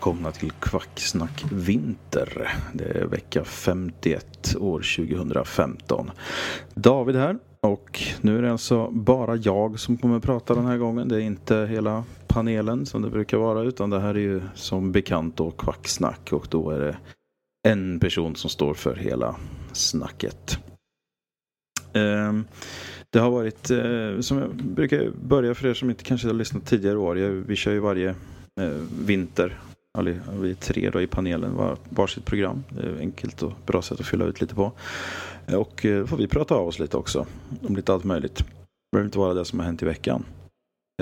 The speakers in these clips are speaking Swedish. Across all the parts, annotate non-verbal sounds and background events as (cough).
välkomna till Kvacksnack Vinter. Det är vecka 51 år 2015. David här och nu är det alltså bara jag som kommer att prata den här gången. Det är inte hela panelen som det brukar vara utan det här är ju som bekant då Kvacksnack och då är det en person som står för hela snacket. Um, det har varit, eh, som jag brukar börja för er som inte kanske har lyssnat tidigare år. Jag, vi kör ju varje eh, vinter. Vi är tre då i panelen, var, varsitt program. Det är enkelt och bra sätt att fylla ut lite på. Eh, och eh, får vi prata av oss lite också. Om lite allt möjligt. Det behöver inte vara det som har hänt i veckan.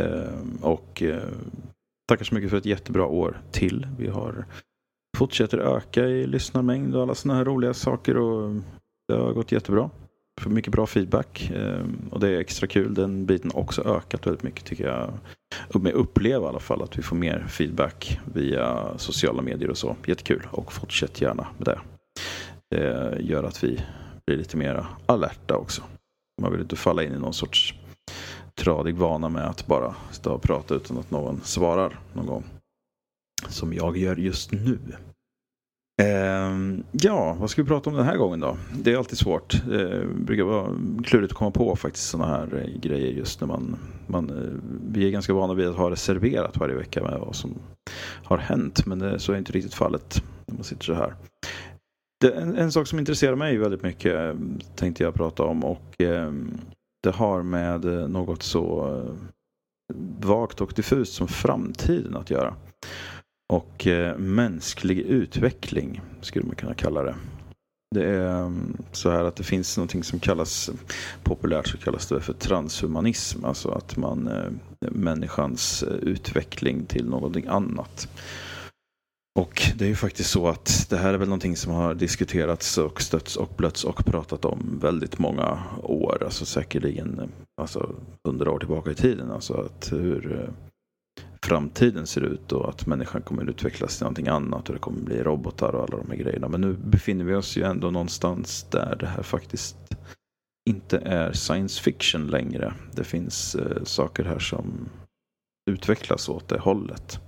Eh, och eh, tackar så mycket för ett jättebra år till. Vi har fortsätter öka i lyssnarmängd och alla sådana här roliga saker. Och det har gått jättebra. För mycket bra feedback. Och det är extra kul. Den biten har också ökat väldigt mycket tycker jag uppleva i alla fall att vi får mer feedback via sociala medier och så. Jättekul och fortsätt gärna med det. Det gör att vi blir lite mer alerta också. Man vill inte falla in i någon sorts tradig vana med att bara stå och prata utan att någon svarar någon gång. Som jag gör just nu. Ehm, ja, vad ska vi prata om den här gången då? Det är alltid svårt. Det brukar vara klurigt att komma på faktiskt sådana här eh, grejer just när man, man eh, Vi är ganska vana vid att ha reserverat varje vecka med vad som har hänt. Men det, så är inte riktigt fallet när man sitter så här. Det, en, en sak som intresserar mig väldigt mycket tänkte jag prata om och eh, det har med något så vagt och diffust som framtiden att göra. Och eh, mänsklig utveckling skulle man kunna kalla det. Det är mm, så här att det finns någonting som kallas, populärt så kallas det för transhumanism. Alltså att man, eh, människans eh, utveckling till någonting annat. Och det är ju faktiskt så att det här är väl någonting som har diskuterats och stötts och blötts och pratat om väldigt många år. Alltså säkerligen eh, alltså, hundra år tillbaka i tiden. Alltså att hur framtiden ser ut och att människan kommer att utvecklas till någonting annat och det kommer bli robotar och alla de här grejerna. Men nu befinner vi oss ju ändå någonstans där det här faktiskt inte är science fiction längre. Det finns eh, saker här som utvecklas åt det hållet.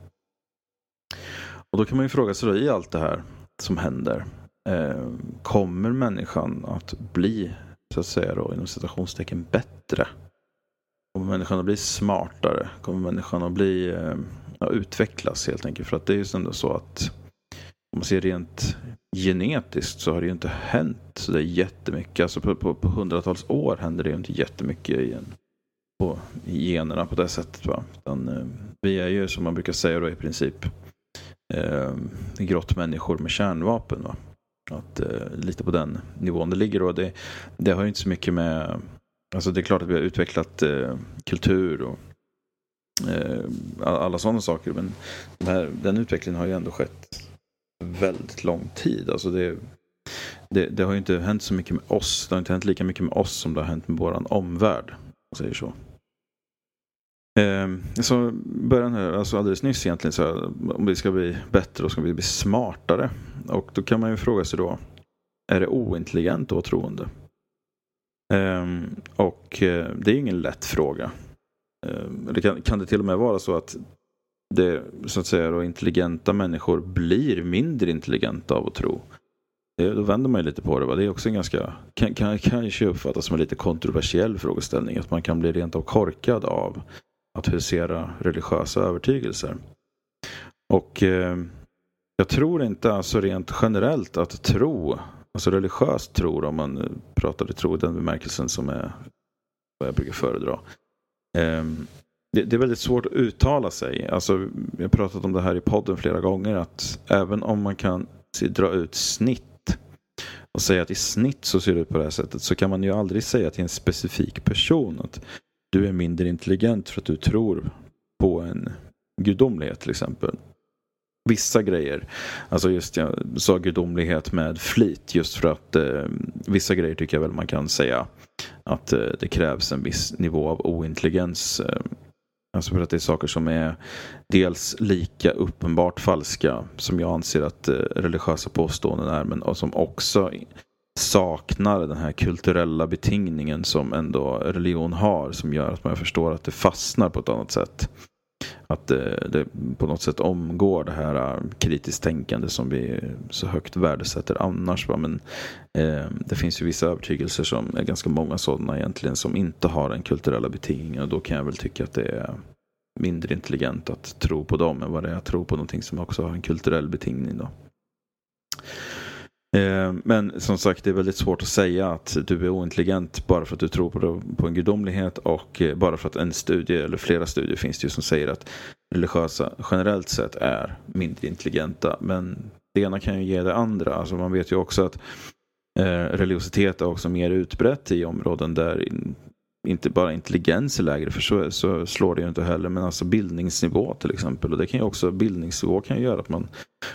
Och då kan man ju fråga sig då i allt det här som händer. Eh, kommer människan att bli, så att säga då, inom citationstecken bättre? Kommer människan att bli smartare? Kommer människan att bli, eh, ja, utvecklas helt enkelt? För att det är ju ändå så att om man ser rent genetiskt så har det ju inte hänt så det är jättemycket. Alltså på, på, på hundratals år händer det ju inte jättemycket i, en, på, i generna på det sättet. Va? Utan, eh, vi är ju som man brukar säga då i princip eh, grottmänniskor med kärnvapen. Va? Att, eh, lite på den nivån det ligger. Och det, det har ju inte så mycket med Alltså det är klart att vi har utvecklat eh, kultur och eh, alla sådana saker. Men den, här, den utvecklingen har ju ändå skett väldigt lång tid. Alltså det, det, det, har ju inte hänt så mycket med oss. Det har inte hänt lika mycket med oss som det har hänt med vår omvärld. Om säger så. Eh, så början här, alltså alldeles nyss egentligen, så här, om vi ska bli bättre och ska vi bli smartare. Och då kan man ju fråga sig då, är det ointelligent att vara troende? Um, och eh, det är ingen lätt fråga. Ehm, det kan, kan det till och med vara så att det, så att säga, då, intelligenta människor blir mindre intelligenta av att tro? Det, då vänder man ju lite på det. Va? Det är också en ganska, kan, kan kanske uppfattas som en lite kontroversiell frågeställning. Att man kan bli rent av korkad av att husera religiösa övertygelser. Och eh, jag tror inte alltså rent generellt att tro, alltså religiös tro om man pratar i tro i den bemärkelsen som är vad jag brukar föredra. Ehm, det, det, är väldigt svårt att uttala sig. Alltså, jag har pratat om det här i podden flera gånger att även om man kan dra ut snitt och säga att i snitt så ser det ut på det här sättet så kan man ju aldrig säga till en specifik person att du är mindre intelligent för att du tror på en gudomlighet till exempel. Vissa grejer, alltså just jag sa gudomlighet med flit just för att eh, vissa grejer tycker jag väl man kan säga att eh, det krävs en viss nivå av ointelligens. Eh, alltså för att det är saker som är dels lika uppenbart falska som jag anser att eh, religiösa påståenden är men och som också saknar den här kulturella betingningen som ändå religion har som gör att man förstår att det fastnar på ett annat sätt. Att det, det på något sätt omgår det här eh, kritiskt tänkande som vi så högt värdesätter annars. Va? Men eh, det finns ju vissa övertygelser som är ganska många sådana egentligen som inte har den kulturella betingningen och då kan jag väl tycka att det är mindre intelligent att tro på dem än vad det är att tro på någonting som också har en kulturell betingning. Då. Eh, men som sagt, det är väldigt svårt att säga att du är ointelligent bara för att du tror på, på en gudomlighet och eh, bara för att en studie eller flera studier finns det ju som säger att religiösa generellt sett är mindre intelligenta. Men det ena kan ju ge det andra. Alltså man vet ju också att eh, religiositet är också mer utbrett i områden där inte bara intelligens är lägre, för så, så slår det ju inte heller, men alltså bildningsnivå till exempel. Och det kan ju också, bildningsnivå kan ju göra att man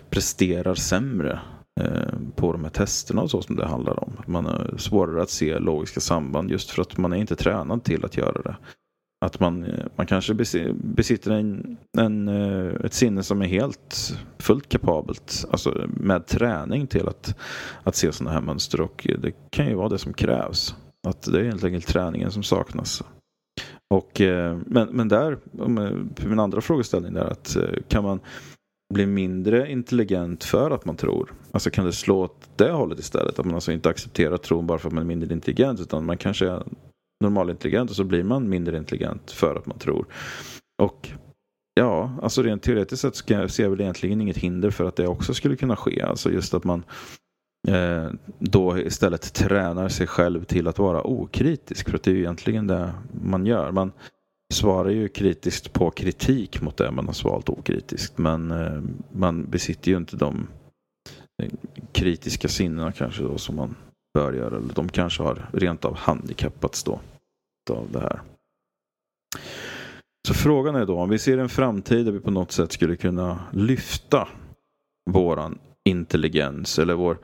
presterar sämre Eh, på de här testerna och så som det handlar om. Man har svårare att se logiska samband just för att man är inte tränad till att göra det. Att man, eh, man kanske besitter en, en, eh, ett sinne som är helt fullt kapabelt, alltså med träning till att, att se sådana här mönster och det kan ju vara det som krävs. Att det är helt enkelt träningen som saknas. Och, men, men där, min andra frågeställning där, att kan man blir mindre intelligent för att man tror? Alltså kan det slå åt det hållet istället? Att man alltså inte accepterar tron bara för att man är mindre intelligent utan man kanske är normalintelligent och så blir man mindre intelligent för att man tror. Och ja, alltså rent teoretiskt sett så ser jag väl egentligen inget hinder för att det också skulle kunna ske. Alltså just att man eh, då istället tränar sig själv till att vara okritisk. För att det är ju egentligen det man gör. Man svarar ju kritiskt på kritik mot det man har svalt okritiskt. Men eh, man besitter ju inte de eh, kritiska sinnena kanske då som man bör göra. Eller de kanske har rent av handikappats då av det här. Så frågan är då om vi ser en framtid där vi på något sätt skulle kunna lyfta våran intelligens eller vår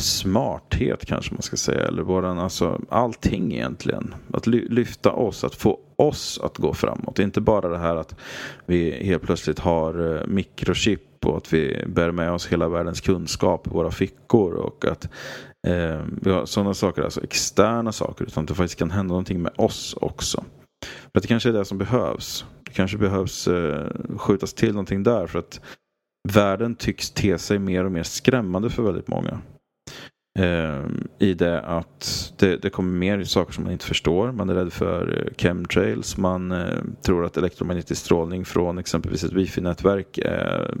smarthet kanske man ska säga. Eller våran, alltså allting egentligen. Att lyfta oss, att få oss att gå framåt. Inte bara det här att vi helt plötsligt har eh, mikrochip och att vi bär med oss hela världens kunskap i våra fickor. Och att eh, vi har sådana saker, alltså externa saker. Utan att det faktiskt kan hända någonting med oss också. För att det kanske är det som behövs. Det kanske behövs eh, skjutas till någonting där. För att världen tycks te sig mer och mer skrämmande för väldigt många. Ehm, I det att det, det, kommer mer saker som man inte förstår. Man är rädd för eh, chemtrails. Man eh, tror att elektromagnetisk strålning från exempelvis ett wifi-nätverk är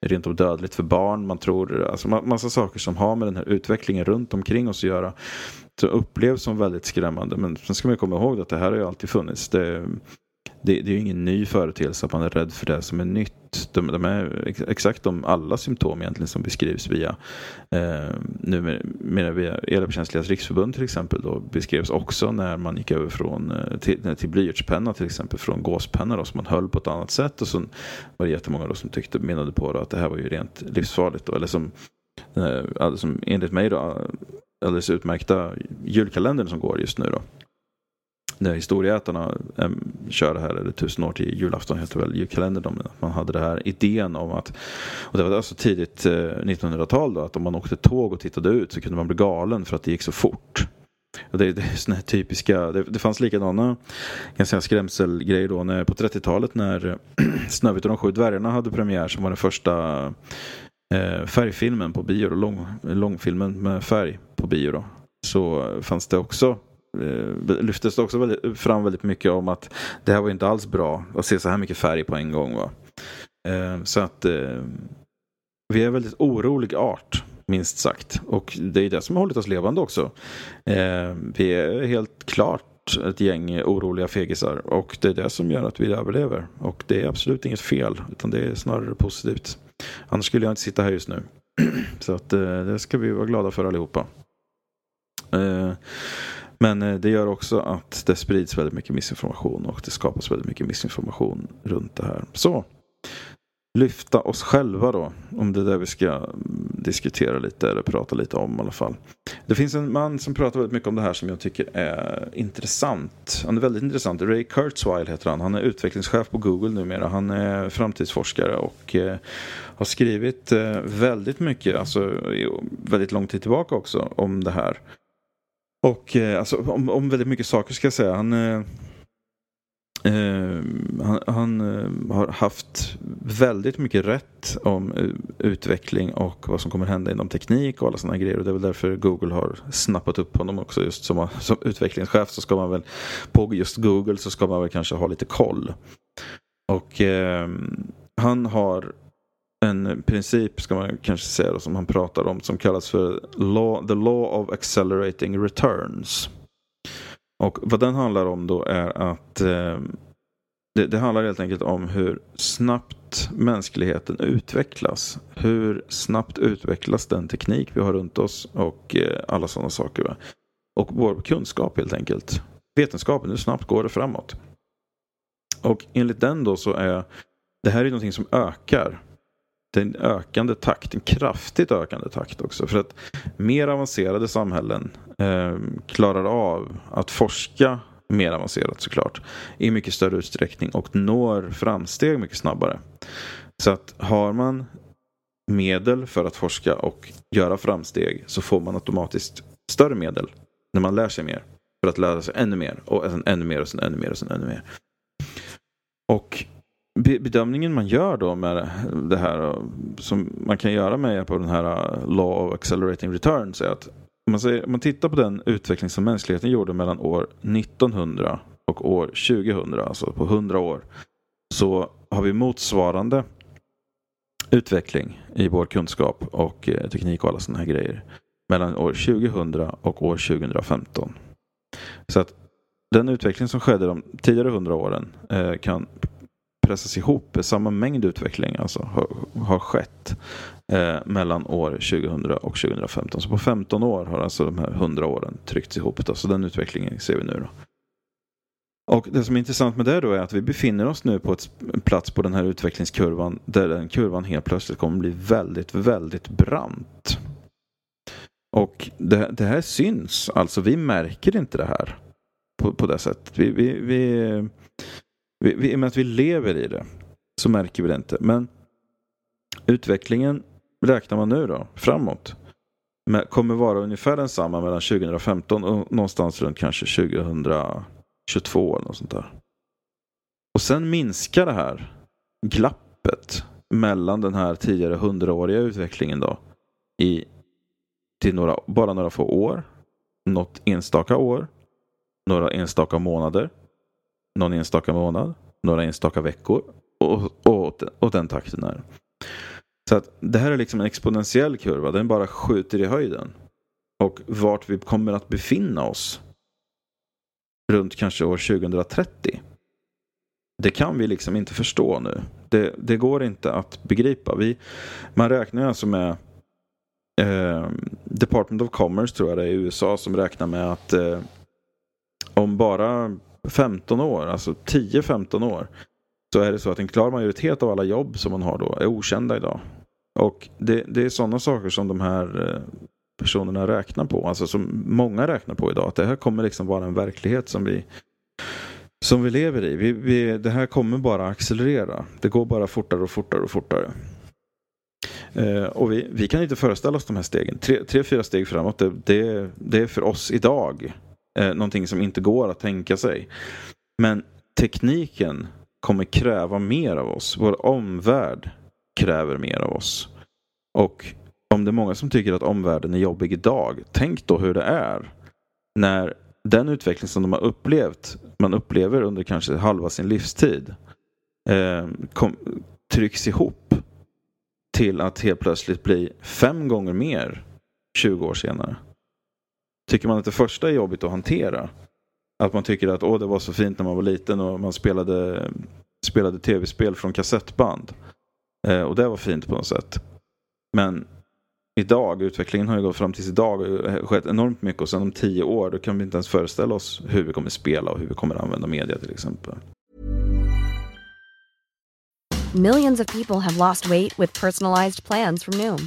eh, rent av dödligt för barn. Man tror alltså massa saker som har med den här utvecklingen runt omkring oss att göra. Som upplevs som väldigt skrämmande. Men sen ska man komma ihåg att det här har ju alltid funnits. Det, det, det är ju ingen ny företeelse att man är rädd för det som är nytt. De, de är exakt de alla symptom egentligen som beskrivs via eh, nu via Elöverkänsligas riksförbund till exempel då beskrevs också när man gick över från eh, till, till blyertspenna till exempel från gåspenna då som man höll på ett annat sätt och så var det jättemånga då som tyckte, menade på då, att det här var ju rent livsfarligt då, eller som, eh, som enligt mig då alldeles utmärkta julkalendern som går just nu då när historieätarna äm, kör det här, eller tusen år till julafton heter väl julkalendern, att man hade det här idén om att, och det var alltså tidigt eh, 1900-tal då, att om man åkte tåg och tittade ut så kunde man bli galen för att det gick så fort. Och det, det är såna här typiska, det, det fanns likadana kan säga, skrämselgrejer då när, på 30-talet när (clears throat) Snövit och de sju dvärgarna hade premiär som var den första eh, färgfilmen på bio, lång, långfilmen med färg på bio då. Så fanns det också Eh, lyftes det också väldigt, fram väldigt mycket om att det här var inte alls bra att se så här mycket färg på en gång. Va? Eh, så att eh, vi är en väldigt orolig art minst sagt. Och det är det som har hållit oss levande också. Eh, vi är helt klart ett gäng oroliga fegisar och det är det som gör att vi överlever. Och det är absolut inget fel, utan det är snarare positivt. Annars skulle jag inte sitta här just nu. (clears throat) Så att eh, det ska vi vara glada för allihopa. Eh, men eh, det gör också att det sprids väldigt mycket missinformation och det skapas väldigt mycket missinformation runt det här. Så lyfta oss själva då. Om det är det vi ska mm, diskutera lite eller prata lite om i alla fall. Det finns en man som pratar väldigt mycket om det här som jag tycker är intressant. Han är väldigt intressant. Ray Kurzweil heter han. Han är utvecklingschef på Google numera. Han är framtidsforskare och eh, har skrivit eh, väldigt mycket, alltså väldigt lång tid tillbaka också, om det här. Och eh, alltså om, om väldigt mycket saker ska jag säga. Han eh, eh han, han eh, har haft väldigt mycket rätt om eh, utveckling och vad som kommer hända inom teknik och alla sådana grejer. Och det är väl därför Google har snappat upp honom också. Just som, som utvecklingschef så ska man väl, på just Google så ska man väl kanske ha lite koll. Och eh, han har en princip, ska man kanske säga, då, som han pratar om som kallas för law, the law of accelerating returns. Och vad den handlar om då är att eh, det, det, handlar helt enkelt om hur snabbt mänskligheten utvecklas. Hur snabbt utvecklas den teknik vi har runt oss och eh, alla sådana saker. Va? Och vår kunskap helt enkelt. Vetenskapen, hur snabbt går det framåt? Och enligt den då så är det här är någonting som ökar en ökande takt, en kraftigt ökande takt också. För att mer avancerade samhällen eh, klarar av att forska mer avancerat såklart i mycket större utsträckning och når framsteg mycket snabbare. Så att har man medel för att forska och göra framsteg så får man automatiskt större medel när man lär sig mer. För att lära sig ännu mer och sen ännu mer och sen ännu mer och sen ännu mer. Och bedömningen man gör då med det här eh, som man kan göra med hjälp av den här eh, Law of Accelerating Returns är att om man, säger, om man tittar på den utveckling som mänskligheten gjorde mellan år 1900 och år 2000, alltså på 100 år, så har vi motsvarande utveckling i vår kunskap och eh, teknik och alla sådana här grejer mellan år 2000 och år 2015. Så att den utveckling som skedde de tidigare 100 åren kan pressas ihop. Samma mängd utveckling alltså har, har skett eh, mellan år 2000 och 2015. Så på 15 år har alltså de här 100 åren tryckts ihop. Då. Så den utvecklingen ser vi nu. Då. Och Det som är intressant med det då är att vi befinner oss nu på ett, en plats på den här utvecklingskurvan där den kurvan helt plötsligt kommer bli väldigt, väldigt brant. Och det, det här syns, alltså vi märker inte det här på, på det sättet. Vi, vi, vi, vi, I och med att vi lever i det så märker vi det inte. Men utvecklingen räknar man nu då framåt kommer vara ungefär densamma mellan 2015 och någonstans runt kanske 2022 eller något sånt där. Och sen minskar det här glappet mellan den här tidigare hundraåriga utvecklingen då i till några, bara några få år, något enstaka år, några enstaka månader någon enstaka månad, några enstaka veckor och, och, och den takten är. Så att det här är liksom en exponentiell kurva, den bara skjuter i höjden. Och vart vi kommer att befinna oss runt kanske år 2030. Det kan vi liksom inte förstå nu. Det, det går inte att begripa. Vi, man räknar alltså med eh, Department of Commerce tror jag det är i USA som räknar med att eh, om bara 15 år, alltså 10-15 år, så är det så att en klar majoritet av alla jobb som man har då är okända idag. Och det, det är sådana saker som de här eh, personerna räknar på, alltså som många räknar på idag. Att det här kommer liksom vara en verklighet som vi som vi lever i. Vi, vi, det här kommer bara accelerera. Det går bara fortare och fortare och fortare. Eh, och vi, vi kan inte föreställa oss de här stegen. Tre, tre fyra steg framåt, det, det, det är för oss idag eh, någonting som inte går att tänka sig. Men tekniken kommer kräva mer av oss. Vår omvärld kräver mer av oss. Och om det är många som tycker att omvärlden är jobbig idag, tänk då hur det är när den utveckling som de har upplevt, man upplever under kanske halva sin livstid, eh, kom, trycks ihop till att helt plötsligt bli fem gånger mer 20 år senare. Tycker man att det första är jobbigt att hantera, att man tycker att Åh, det var så fint när man var liten och man spelade, spelade tv-spel från kassettband. Eh, och det var fint på något sätt. Men idag, utvecklingen har ju gått fram tills idag och skett enormt mycket och sen om tio år då kan vi inte ens föreställa oss hur vi kommer spela och hur vi kommer använda media till exempel. Millions of people have lost weight with personalized plans from Noom.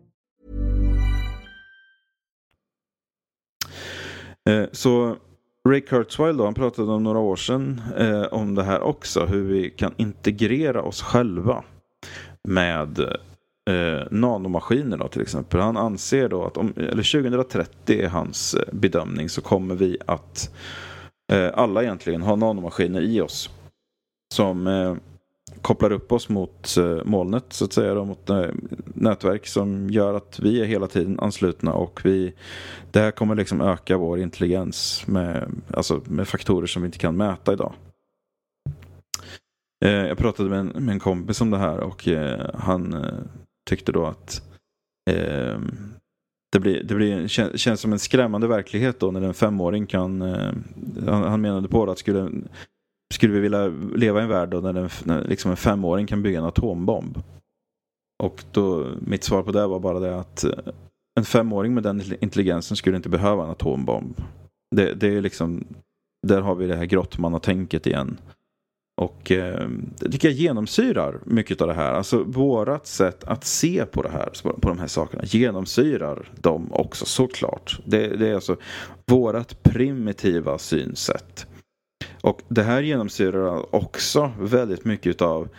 Eh, så Ray Kurzweil då, han pratade om några år sedan eh, om det här också. Hur vi kan integrera oss själva med eh, nanomaskiner då, till exempel. Han anser då att om, eller 2030 är hans eh, bedömning så kommer vi att eh, alla egentligen ha nanomaskiner i oss. Som eh, kopplar upp oss mot eh, molnet så att säga, då, mot eh, nätverk som gör att vi är hela tiden anslutna och vi, det här kommer liksom öka vår intelligens med, alltså med faktorer som vi inte kan mäta idag. Eh, jag pratade med en, med en kompis om det här och han tyckte då att eh, det, blir, det blir, känns som en skrämmande verklighet då när en femåring kan, han, han menade på det att skulle skulle vi vilja leva i en värld där en, när liksom en femåring kan bygga en atombomb? Och då, mitt svar på det var bara det att eh, en femåring med den intelligensen skulle inte behöva en atombomb. Det, det är liksom, där har vi det här grottmannatänket igen. Och eh, det tycker jag genomsyrar mycket av det här. Alltså vårat sätt att se på det här, på de här sakerna, genomsyrar dem också såklart. Det, det är alltså vårat primitiva synsätt. Och det här genomsyrar också väldigt mycket av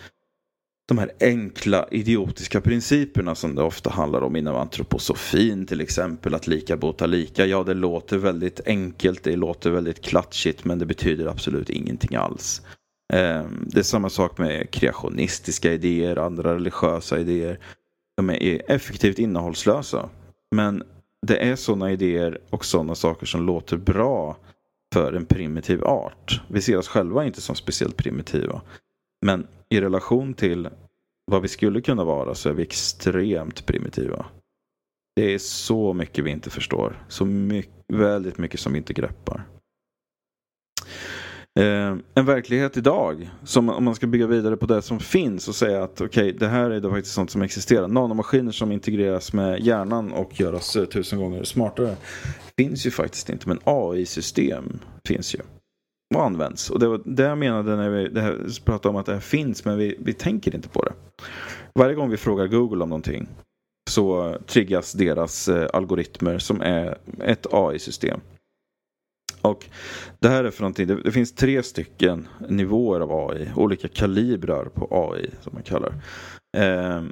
de här enkla idiotiska principerna som det ofta handlar om inom antroposofin till exempel. Att lika bota lika. Ja, det låter väldigt enkelt, det låter väldigt klatschigt men det betyder absolut ingenting alls. Ehm, det är samma sak med kreationistiska idéer, andra religiösa idéer. De är effektivt innehållslösa. Men det är sådana idéer och sådana saker som låter bra för en primitiv art. Vi ser oss själva inte som speciellt primitiva. Men i relation till vad vi skulle kunna vara så är vi extremt primitiva. Det är så mycket vi inte förstår. Så mycket, väldigt mycket som vi inte greppar. Eh, en verklighet idag, som om man ska bygga vidare på det som finns och säga att okej, okay, det här är då faktiskt sånt som existerar. Nanomaskiner som integreras med hjärnan och gör oss eh, tusen gånger smartare finns ju faktiskt inte, men AI-system finns ju. Och används. Och det var det jag menade när vi det här, pratade om att det här finns, men vi, vi tänker inte på det. Varje gång vi frågar Google om någonting så triggas deras eh, algoritmer som är ett AI-system. Och det här är för någonting, det, det, finns tre stycken nivåer av AI, olika kalibrar på AI som man kallar. Eh,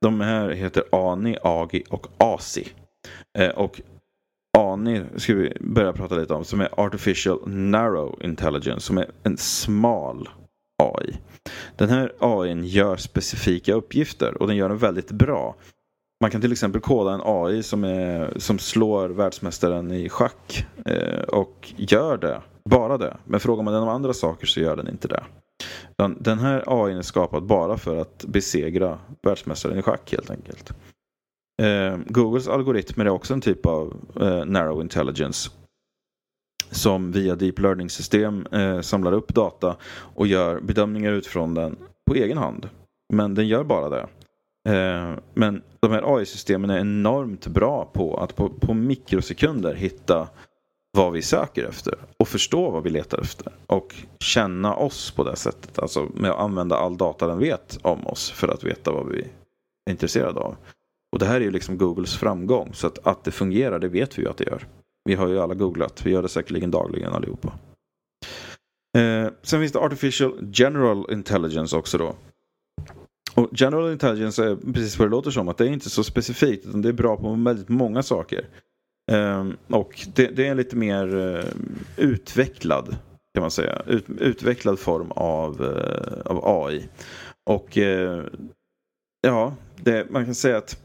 de här heter ANI, AGI och ASI. Eh, och ANI ska vi börja prata lite om, som är Artificial Narrow Intelligence, som är en smal AI. Den här AI gör specifika uppgifter och den gör den väldigt bra. Man kan till exempel koda en AI som, är, som slår världsmästaren i schack eh, och gör det, bara det. Men frågar man den om andra saker så gör den inte det. Den här AI är skapad bara för att besegra världsmästaren i schack helt enkelt. Eh, Googles algoritmer är också en typ av eh, narrow intelligence som via deep learning-system eh, samlar upp data och gör bedömningar utifrån den på egen hand. Men den gör bara det. Eh, men de här AI-systemen är enormt bra på att på, på mikrosekunder hitta vad vi söker efter och förstå vad vi letar efter och känna oss på det sättet. Alltså med att använda all data den vet om oss för att veta vad vi är intresserade av. Och det här är ju liksom Googles framgång så att, att det fungerar det vet vi ju att det gör. Vi har ju alla googlat, vi gör det säkerligen dagligen allihopa. Eh, sen finns det Artificial General Intelligence också då. Och General Intelligence är precis vad det låter som, att det är inte så specifikt utan det är bra på väldigt många saker. Eh, och det, det, är en lite mer uh, utvecklad kan man säga, ut, utvecklad form av, uh, av AI. Och uh, ja, det, man kan säga att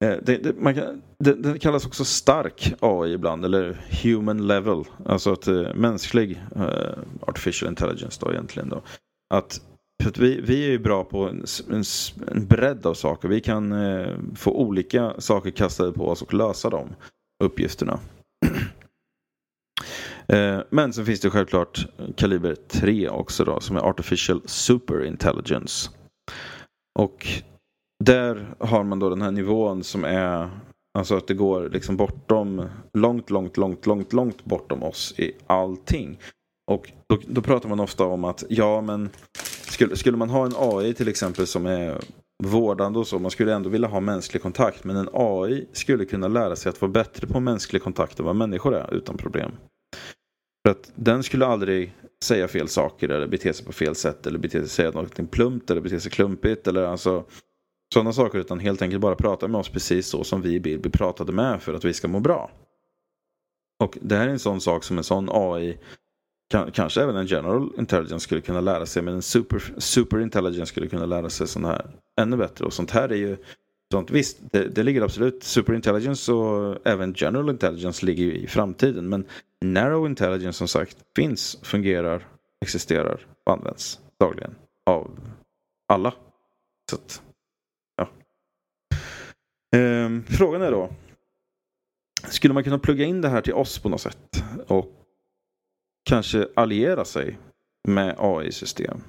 det, det, man kan, det, det, kallas också stark AI ibland, eller human level. Alltså att mänsklig artificial intelligence då egentligen. Då. Att, att vi, vi är ju bra på en, en, en bredd av saker. Vi kan eh, få olika saker kastade på oss och lösa de uppgifterna. (clears throat) Eh, men så finns det självklart kaliber 3 också då som är Artificial Super Intelligence. Och där har man då den här nivån som är Alltså att det går liksom bortom, långt, långt, långt, långt, långt bortom oss i allting. Och då, då pratar man ofta om att, ja men skulle, skulle man ha en AI till exempel som är vårdande och så, man skulle ändå vilja ha mänsklig kontakt. Men en AI skulle kunna lära sig att vara bättre på mänsklig kontakt än vad människor är utan problem. För att den skulle aldrig säga fel saker eller bete sig på fel sätt eller bete sig, säga någonting plumpt eller bete sig klumpigt eller alltså sådana saker utan helt enkelt bara prata med oss precis så som vi vill bli pratade med för att vi ska må bra. Och det här är en sån sak som en sån AI kanske även en general intelligence skulle kunna lära sig men en super, super intelligence skulle kunna lära sig sånt här ännu bättre och sånt här är ju sånt, visst, det, det ligger absolut super intelligence och även general intelligence ligger ju i framtiden men narrow intelligence som sagt finns, fungerar, existerar och används dagligen av alla. Så att, Ehm, frågan är då. Skulle man kunna plugga in det här till oss på något sätt? Och kanske alliera sig med AI-system?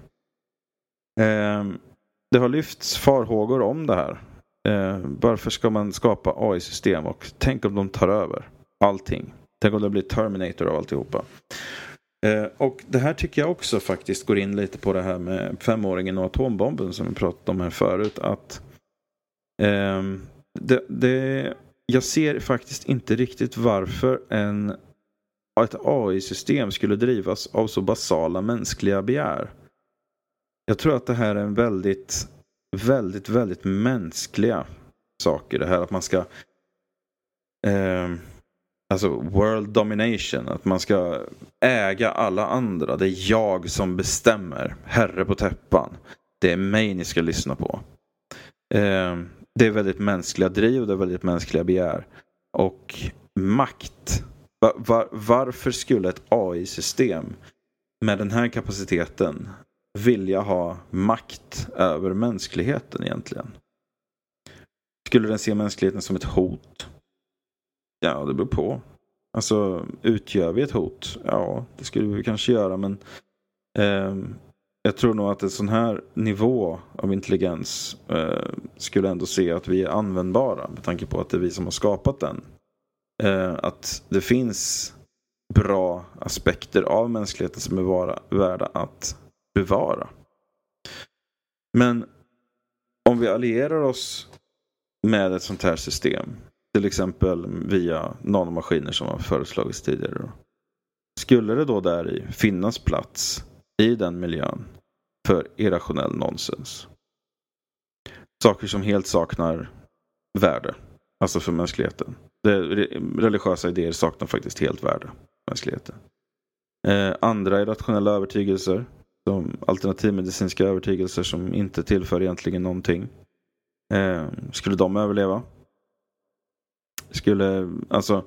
Ehm, det har lyfts farhågor om det här. Ehm, varför ska man skapa AI-system och tänk om de tar över allting? Tänk om det blir Terminator av alltihopa. Ehm, och det här tycker jag också faktiskt går in lite på det här med femåringen och atombomben som vi pratade om här förut. Att det, det, jag ser faktiskt inte riktigt varför en, ett AI-system skulle drivas av så basala mänskliga begär. Jag tror att det här är en väldigt, väldigt, väldigt mänskliga saker. Det här att man ska eh, Alltså world domination, att man ska äga alla andra. Det är jag som bestämmer. Herre på täppan. Det är mig ni ska lyssna på. Eh, det är väldigt mänskliga driv, det är väldigt mänskliga begär. Och makt. Var, var, varför skulle ett AI-system med den här kapaciteten vilja ha makt över mänskligheten egentligen? Skulle den se mänskligheten som ett hot? Ja, det beror på. Alltså, utgör vi ett hot? Ja, det skulle vi kanske göra, men eh, jag tror nog att en sån här nivå av intelligens eh, skulle ändå se att vi är användbara med tanke på att det är vi som har skapat den. Eh, att det finns bra aspekter av mänskligheten som är vara, värda att bevara. Men om vi allierar oss med ett sånt här system. Till exempel via nanomaskiner som har föreslagits tidigare. Då. Skulle det då där i finnas plats i den miljön för irrationell nonsens? Saker som helt saknar värde. Alltså för mänskligheten. Det, religiösa idéer saknar faktiskt helt värde. Mänskligheten. Eh, andra irrationella övertygelser. Som alternativmedicinska övertygelser som inte tillför egentligen någonting. Eh, skulle de överleva? Skulle, alltså,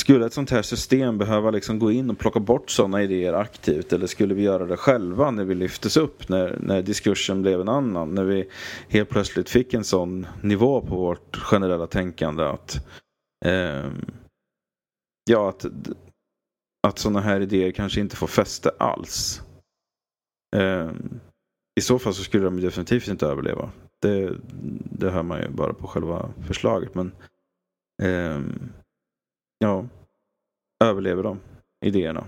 skulle ett sånt här system behöva liksom gå in och plocka bort sådana idéer aktivt eller skulle vi göra det själva när vi lyftes upp, när, när diskursen blev en annan, när vi helt plötsligt fick en sån nivå på vårt generella tänkande att eh, ja, att, att sådana här idéer kanske inte får fäste alls. Eh, I så fall så skulle de definitivt inte överleva. Det, det hör man ju bara på själva förslaget. Men eh, ja, överlever de idéerna?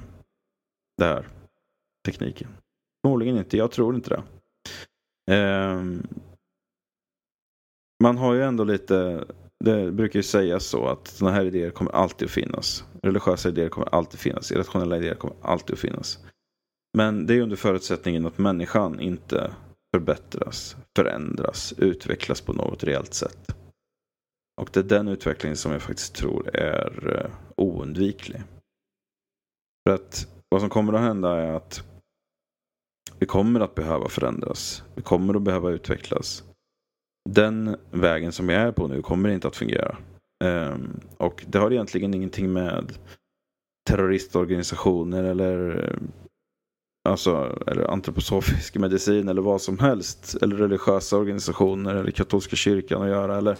Det här, tekniken? Förmodligen inte. Jag tror inte det. Eh, man har ju ändå lite, det brukar ju sägas så att sådana här idéer kommer alltid att finnas. Religiösa idéer kommer alltid att finnas. Irrationella idéer kommer alltid att finnas. Men det är under förutsättningen att människan inte förbättras, förändras, utvecklas på något reellt sätt. Och det är den utvecklingen som jag faktiskt tror är eh, oundviklig. För att vad som kommer att hända är att vi kommer att behöva förändras. Vi kommer att behöva utvecklas. Den vägen som vi är på nu kommer inte att fungera. Ehm, och det har egentligen ingenting med terroristorganisationer eller Alltså, eller antroposofisk medicin eller vad som helst. Eller religiösa organisationer eller katolska kyrkan att göra. Eller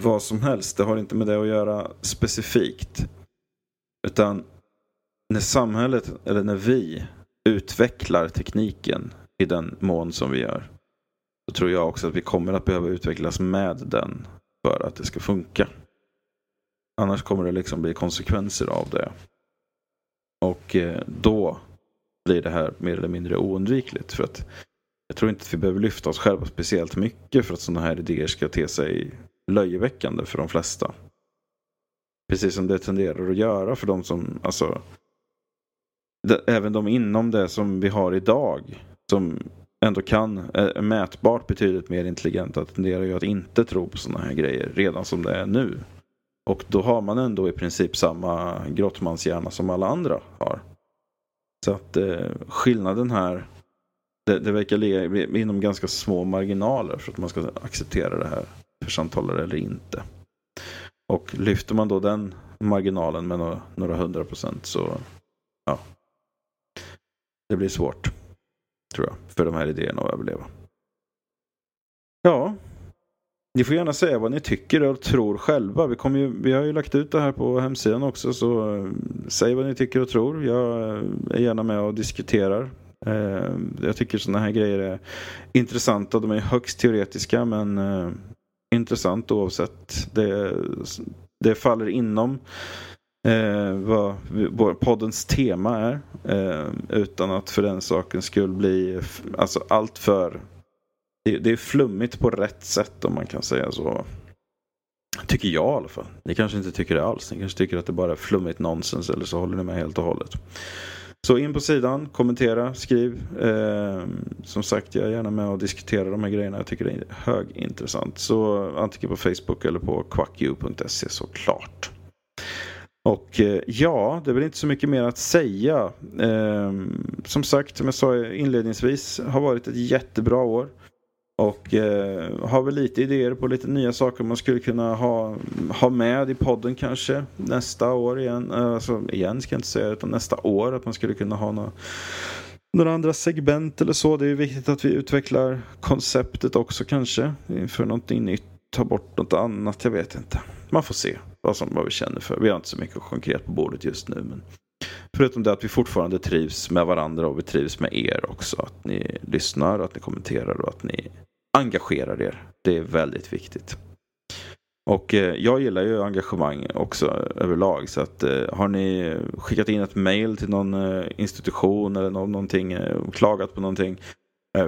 vad som helst. Det har inte med det att göra specifikt. Utan när samhället, eller när vi utvecklar tekniken i den mån som vi gör. Då tror jag också att vi kommer att behöva utvecklas med den för att det ska funka. Annars kommer det liksom bli konsekvenser av det. Och eh, då blir det här mer eller mindre oundvikligt. För att jag tror inte att vi behöver lyfta oss själva speciellt mycket för att sådana här idéer ska te sig löjeväckande för de flesta. Precis som det tenderar att göra för de som, alltså, även de inom det som vi har idag, som ändå kan, är mätbart betydligt mer intelligenta, tenderar ju att inte tro på sådana här grejer redan som det är nu. Och då har man ändå i princip samma grottmanshjärna som alla andra har. Så att eh, skillnaden här, det, det verkar ligga inom ganska små marginaler för att man ska acceptera det här samtalare eller inte. Och lyfter man då den marginalen med några, några hundra procent så ja, det blir svårt tror jag för de här idéerna att överleva. Ja, ni får gärna säga vad ni tycker och tror själva. Vi, kommer ju, vi har ju lagt ut det här på hemsidan också så eh, säg vad ni tycker och tror. Jag eh, är gärna med och diskuterar. Eh, jag tycker sådana här grejer är intressanta. De är högst teoretiska men intressant oavsett. Det, det faller inom eh, vad poddens tema är. Eh, utan att för den saken skulle bli alltså allt för det, det är flummigt på rätt sätt om man kan säga så. Tycker jag i alla fall. Ni kanske inte tycker det alls. Ni kanske tycker att det bara är flummigt nonsens eller så håller ni med helt och hållet. Så in på sidan, kommentera, skriv. Eh, som sagt, jag är gärna med och diskuterar de här grejerna. Jag tycker det är högintressant. Så antingen på Facebook eller på quackyou.se såklart. Och eh, ja, det är väl inte så mycket mer att säga. Eh, som sagt, som jag sa inledningsvis, har varit ett jättebra år. Och eh, har väl lite idéer på lite nya saker man skulle kunna ha, ha med i podden kanske nästa år igen. Eh, alltså igen ska jag inte säga utan nästa år att man skulle kunna ha några, några andra segment eller så. Det är viktigt att vi utvecklar konceptet också kanske. Inför någonting nytt. Ta bort något annat, jag vet inte. Man får se vad, som, vad vi känner för. Vi har inte så mycket konkret på bordet just nu. Men Förutom det att vi fortfarande trivs med varandra och vi trivs med er också. Att ni lyssnar, att ni kommenterar och att ni engagerar er. Det är väldigt viktigt. Och eh, jag gillar ju engagemang också överlag. Så att eh, har ni skickat in ett mail till någon eh, institution eller någonting, klagat på någonting.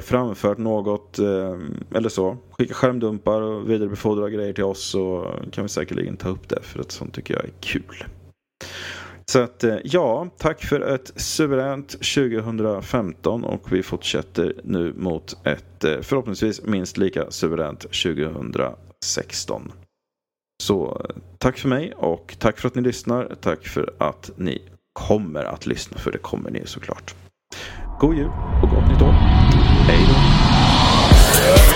framfört något eller så. Skicka skärmdumpar och vidarebefordra grejer till oss så kan vi säkerligen ta upp det för att sånt tycker jag är kul. Så att eh, ja, tack för ett suveränt 2015 och vi fortsätter nu mot ett eh, förhoppningsvis minst lika suveränt 2016. Så eh, tack för mig och tack för att ni lyssnar. Tack för att ni kommer att lyssna, för det kommer ni såklart. God jul och gott nytt år. Hej då!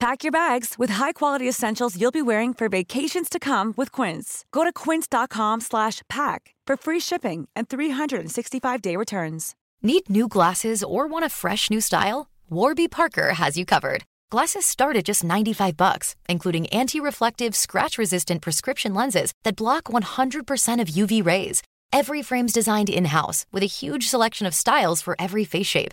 Pack your bags with high-quality essentials you'll be wearing for vacations to come with Quince. Go to quince.com slash pack for free shipping and 365-day returns. Need new glasses or want a fresh new style? Warby Parker has you covered. Glasses start at just 95 bucks, including anti-reflective, scratch-resistant prescription lenses that block 100% of UV rays. Every frame's designed in-house with a huge selection of styles for every face shape.